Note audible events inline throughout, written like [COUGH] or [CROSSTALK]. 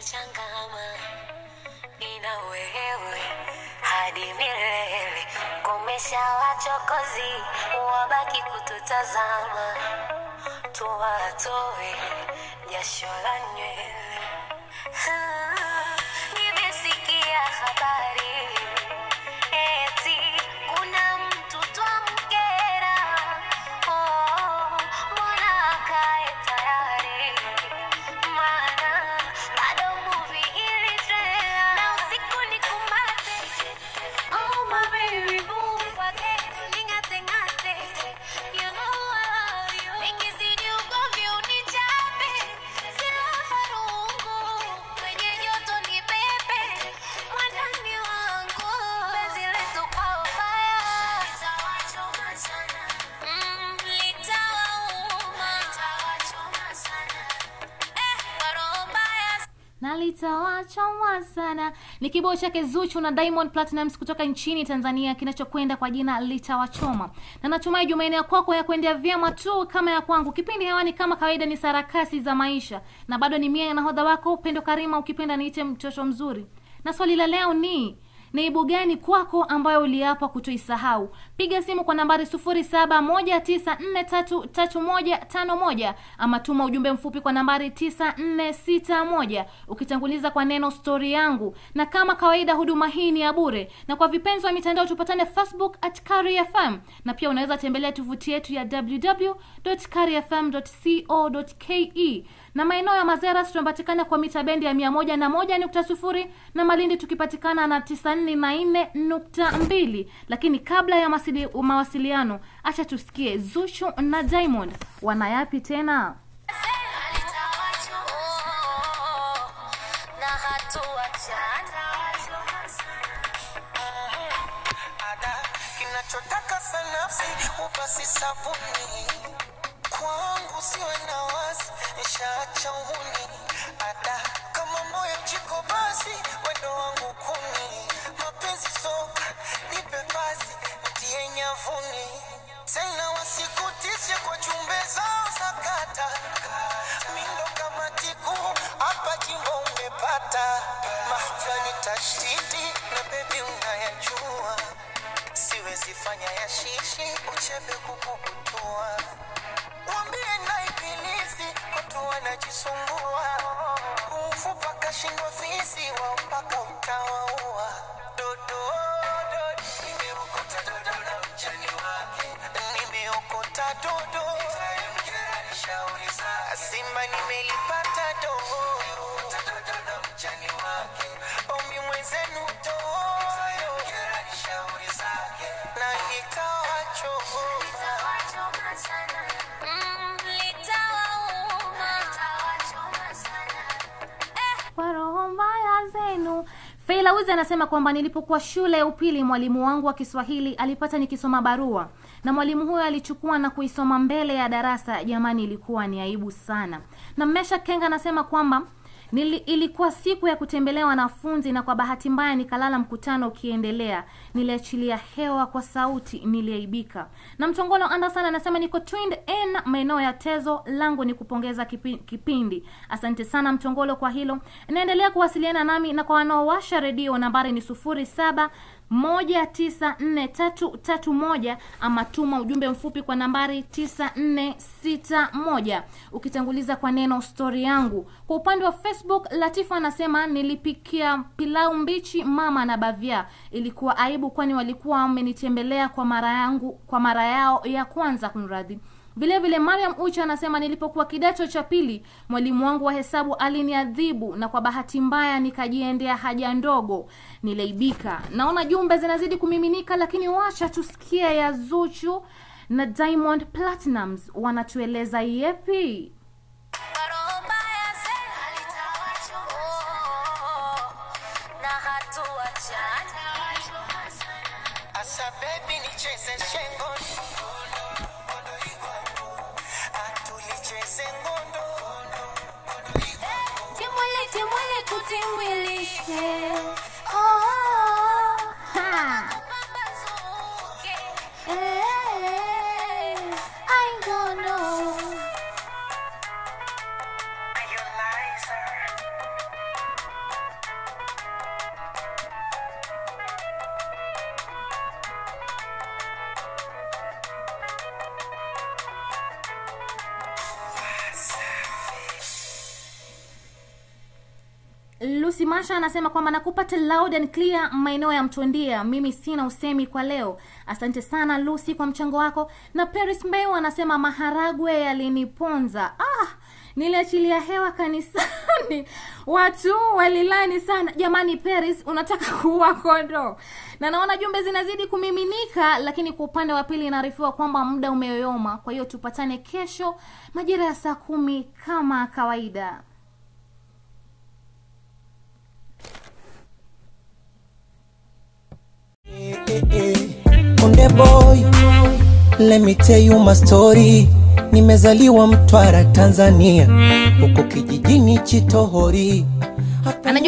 changu changama, nina wewe hadi milele. Komesha wachokozi, wabaki kututazama, tuwatoe jasho la nywele. Na litawachomwa sana ni kibao chake zuchu na diamond platinums kutoka nchini tanzania kinachokwenda kwa jina litawachoma na natumai jumaine ya kwako ya kuendea vyema tu kama ya kwangu. Kipindi hewani kama kawaida ni sarakasi za maisha. Na bado ni mia nahodha wako upendo karima ukipenda niite mtoto mzuri. Na swali la leo ni ni aibu gani kwako ambayo uliapa kutoisahau? Piga simu kwa nambari 0719433151 ama tuma ujumbe mfupi kwa nambari 9461 ukitanguliza kwa neno stori yangu. Na kama kawaida huduma hii ni ya bure. Na kwa vipenzi wa mitandao tupatane facebook at Kari fm na pia unaweza tembelea tovuti yetu ya www.karifm.co.ke na maeneo ya Mazeras tunapatikana kwa mita bendi ya mia moja na na Malindi tukipatikana na tisa nne na nne nukta mbili. Lakini kabla ya masili, mawasiliano, acha tusikie Zuchu na Diamond wanayapi tena. na kinachotaka sanafsi upasi sabuni kwangu siwe na wasi nishaacha uhuni ada kama moyo jiko basi wendo wangu kuni soka nipe basi tie nyavuni tena wasikutishe kwa chumbe zao za mindo kama tiku hapa jimbo umepata. Mahjani tashtiti na bebi unayajua. Siwezi fanya ya shishi uchebe kukubutua wambie na ibilisi watu wanajisumbua Feila anasema kwamba nilipokuwa shule ya upili mwalimu wangu wa Kiswahili alipata nikisoma barua na mwalimu huyo alichukua na kuisoma mbele ya darasa. Jamani, ilikuwa ni aibu sana. Na Mesha Kenga anasema kwamba Nili, ilikuwa siku ya kutembelea wanafunzi na kwa bahati mbaya nikalala mkutano ukiendelea. Niliachilia hewa kwa sauti, niliaibika. Na Mtongolo Anderson anasema niko twinned in maeneo ya Tezo, langu ni kupongeza kipi, kipindi. Asante sana Mtongolo kwa hilo. Naendelea kuwasiliana nami na kwa wanaowasha redio, nambari ni sufuri saba moja tisa nne tatu tatu moja ama tuma ujumbe mfupi kwa nambari tisa nne sita moja ukitanguliza kwa neno stori yangu. Kwa upande wa Facebook, Latifa anasema nilipikia pilau mbichi mama na bavia. Ilikuwa aibu, kwani walikuwa wamenitembelea kwa mara yangu kwa mara yao ya kwanza. Kunradhi. Vile vile Mariam Ucha anasema nilipokuwa kidato cha pili, mwalimu wangu wa hesabu aliniadhibu na kwa bahati mbaya nikajiendea haja ndogo, nilaibika. Naona jumbe zinazidi kumiminika, lakini wacha tusikie ya Zuchu na Diamond Platnumz wanatueleza yepi. Martin Willis. Yeah. Oh, oh, oh. Ha. Lucy Masha anasema kwamba nakupata loud and clear maeneo ya Mtondia. Mimi sina usemi kwa leo. Asante sana Lucy kwa mchango wako. Na Paris Mbeu anasema maharagwe yaliniponza. Ah, niliachilia hewa kanisani, [LAUGHS] watu walilani sana. Jamani Paris, unataka [LAUGHS] kuua kondoo? Na naona jumbe zinazidi kumiminika, lakini kwa upande wa pili inaarifiwa kwamba muda umeyoyoma. Kwa hiyo tupatane kesho majira ya saa kumi kama kawaida. Konde boy, let me tell you my story. Nimezaliwa Mtwara, Tanzania, huko kijijini Chitohori.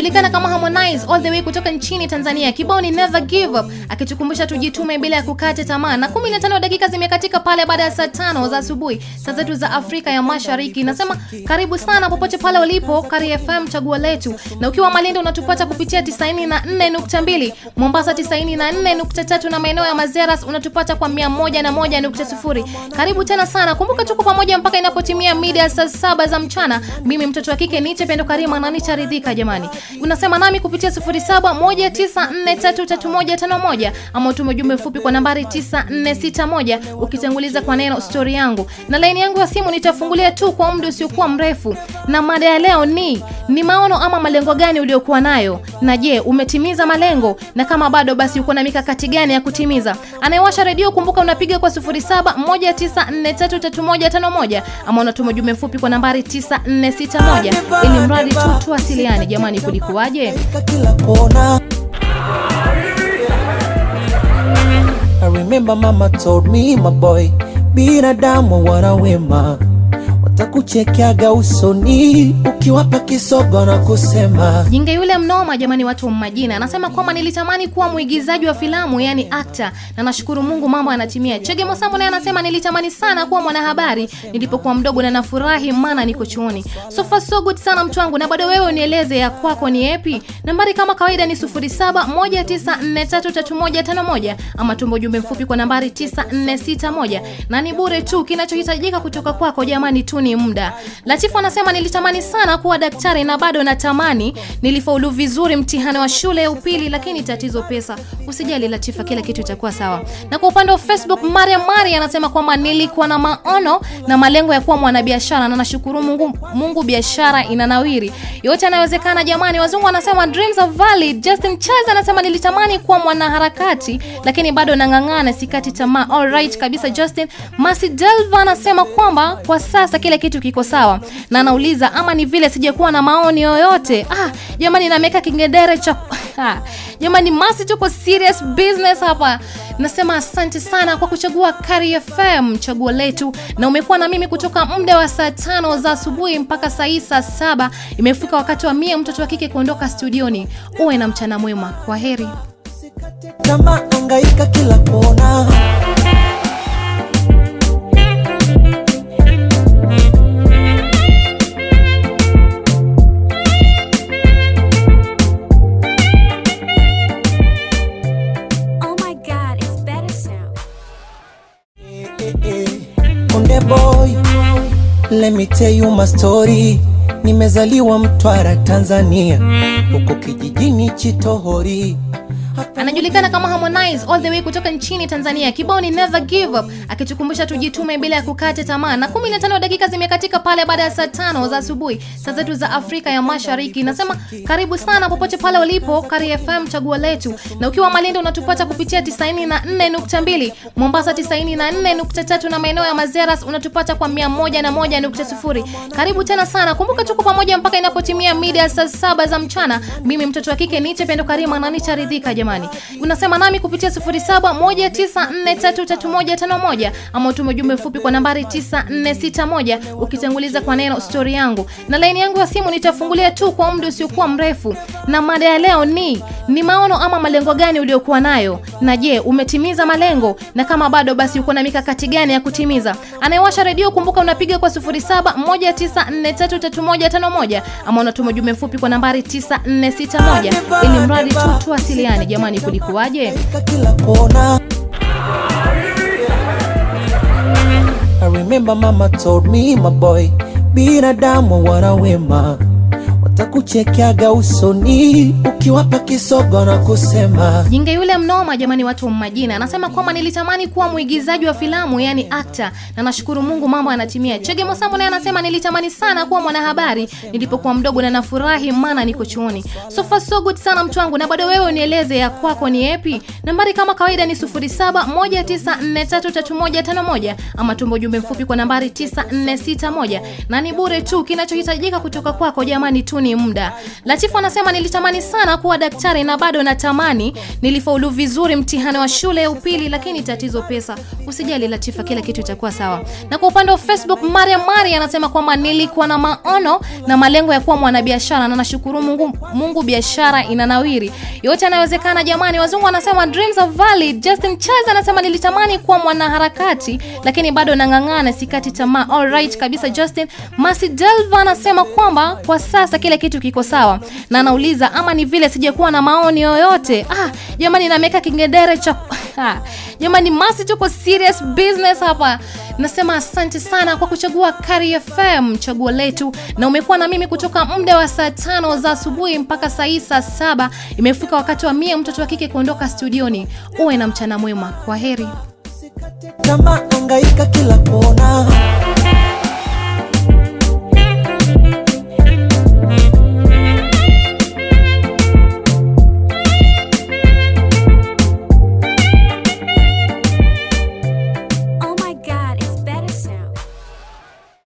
Anajulikana kama Harmonize all the way kutoka nchini Tanzania. Kibao ni Never Give Up, akitukumbusha tujitume bila ya kukata tamaa. Na 15 dakika zimekatika pale baada ya saa tano za asubuhi, saa zetu za Afrika ya Mashariki. Nasema karibu sana popote pale ulipo, Kari FM chaguo letu, na ukiwa Malindi unatupata kupitia 94.2, Mombasa 94.3 na maeneo ya Mazeras unatupata kwa 101.0. Karibu tena sana, kumbuka tuko pamoja mpaka inapotimia mida saa saba za mchana. Mimi mtoto wa kike Niche Pendo Karima na nicharidhika jamani. Unasema nami kupitia 0719433151 ama utume ujumbe mfupi kwa nambari 9461 ukitanguliza kwa neno stori yangu, na laini yangu ya simu nitafungulia tu kwa muda usiokuwa mrefu. Na mada ya leo ni ni maono ama malengo gani uliokuwa nayo, na je umetimiza malengo, na kama bado basi uko na mikakati gani ya kutimiza? Anayewasha redio kumbuka unapiga kwa 0719433151 ama unatuma ujumbe mfupi kwa nambari 9461 ili mradi tu tuwasiliane. Jamani, kona. I remember mama told me my boy, binadamu wana wema, watakuchekeaga usoni ukiwapa kisogo na kusema Jinga yule mnoma, jamani, watu mmajina majina, anasema kwamba nilitamani kuwa mwigizaji wa filamu, yani akta na nashukuru Mungu mambo yanatimia. Chege Mosambo naye anasema nilitamani sana kuwa mwanahabari nilipokuwa mdogo, na nafurahi maana niko chuoni. So far so good sana mtu wangu, na bado wewe unieleze ya kwako ni epi? Nambari kama kawaida ni 0719433151 ama tumbo ujumbe mfupi kwa nambari 9461 na ni bure tu. Kinachohitajika kutoka kwako jamani tu ni muda. Latifu anasema nilitamani sana kuwa daktari na bado natamani. Nilifaulu vizuri mtihani wa shule ya upili, lakini tatizo pesa. Usijali Latifa, kila kitu itakuwa sawa. Na kwa upande wa Facebook, Maria Maria anasema kwamba nilikuwa na maono na malengo ya kuwa mwanabiashara na nashukuru Mungu, Mungu biashara inanawiri. Yote yanawezekana jamani. Wazungu wanasema dreams are valid. Justin Chaza anasema nilitamani kuwa mwanaharakati lakini bado nang'ang'ana, sikati tamaa. All right kabisa Justin. Masi anasema kwamba kwa sasa kila kitu kiko sawa, na anauliza ama ni vile sijakuwa na maoni yoyote. Ah, jamani nameka kingedere cha [LAUGHS] Ah, jamani Masi, tuko serious business hapa. Nasema asante sana kwa kuchagua Kari FM chaguo letu, na umekuwa na mimi kutoka muda wa saa tano za asubuhi mpaka saa hii saa saba. Imefika wakati wa mie mtoto wa kike kuondoka studioni. Uwe na mchana mwema, kwa heri. kama angaika kila kona. Konde boy, let me tell you my story. Nimezaliwa Mtwara, Tanzania, huko kijijini Chitohori. Anajulikana kama Harmonize all the way kutoka nchini Tanzania. Kibao ni Never Give Up, akitukumbusha tujitume bila ya kukata tamaa. Na 15 dakika zimekatika pale baada ya saa tano za asubuhi, saa zetu za Afrika ya Mashariki. Nasema karibu sana popote pale ulipo, Kari FM chaguo letu, na ukiwa Malindi unatupata kupitia 94.2, Mombasa 94.3 na maeneo ya Mazeras unatupata kwa 101.0. Karibu tena sana, kumbuka tuko pamoja mpaka inapotimia mida saa saba za mchana. Mimi mtoto wa kike Niche Pendo Karima na nitaridhika jamani. Unasema nami kupitia 0719433151 ama utume ujumbe mfupi kwa nambari 9461 ukitanguliza kwa neno story yangu, na laini yangu ya simu nitafungulia tu kwa muda usiokuwa mrefu. Na mada ya leo ni ni maono ama malengo gani uliokuwa nayo, na je umetimiza malengo, na kama bado basi uko na mikakati gani ya kutimiza? Anayewasha redio kumbuka unapiga kwa 0719433151 ama unatuma ujumbe mfupi kwa nambari 9461 ili mradi tu tuwasiliane. Jamani, kulikuwaje? Katika kila kona. I remember mama told me binadamu wana wema, watakuchekeaga usoni ukiwapa kisogo na kusema jinga yule mnoma jamani watu wa majina anasema kwamba nilitamani kuwa mwigizaji wa filamu yani actor na nashukuru mungu mambo yanatimia. Chege mosambo naye anasema nilitamani sana kuwa mwanahabari nilipokuwa mdogo na nafurahi maana niko chuoni. So far so good sana mtu wangu. Na bado wewe unieleze ya kwako ni epi? Nambari kama kawaida ni 0719433151 ama tumbo ujumbe mfupi kwa nambari 9461 na ni bure tu kinachohitajika kutoka kwako jamani tu ni muda. Latifu anasema nilitamani sana kuwa daktari na bado natamani. Nilifaulu vizuri mtihani wa shule ya upili lakini tatizo pesa. Usijali latifa kila kitu itakuwa sawa. Na kwa upande wa facebook maria maria anasema kwamba nilikuwa na maono na malengo ya kuwa mwanabiashara na nashukuru mungu, mungu biashara inanawiri. Yote yanawezekana jamani. Wazungu wanasema dreams are valid. Justin Charles anasema nilitamani kuwa mwanaharakati lakini bado nang'ang'ana sikati tamaa. Alright kabisa justin. Masi anasema kwamba kwa sasa kila kitu kiko sawa. Na anauliza ama ni vile sijakuwa na maoni yoyote. Ah, jamani nameka kingedere cha [LAUGHS] Ah, jamani masi tuko serious business hapa. Nasema asante sana kwa kuchagua Kari chaguo letu. Na umekuwa na mimi kutoka muda wa saa tano za asubuhi mpaka saa hii saa saba. Imefika wakati wa mie mtoto wa kike kuondoka studioni. Uwe na mchana mwema. Kwa heri. Kama angaika kila kona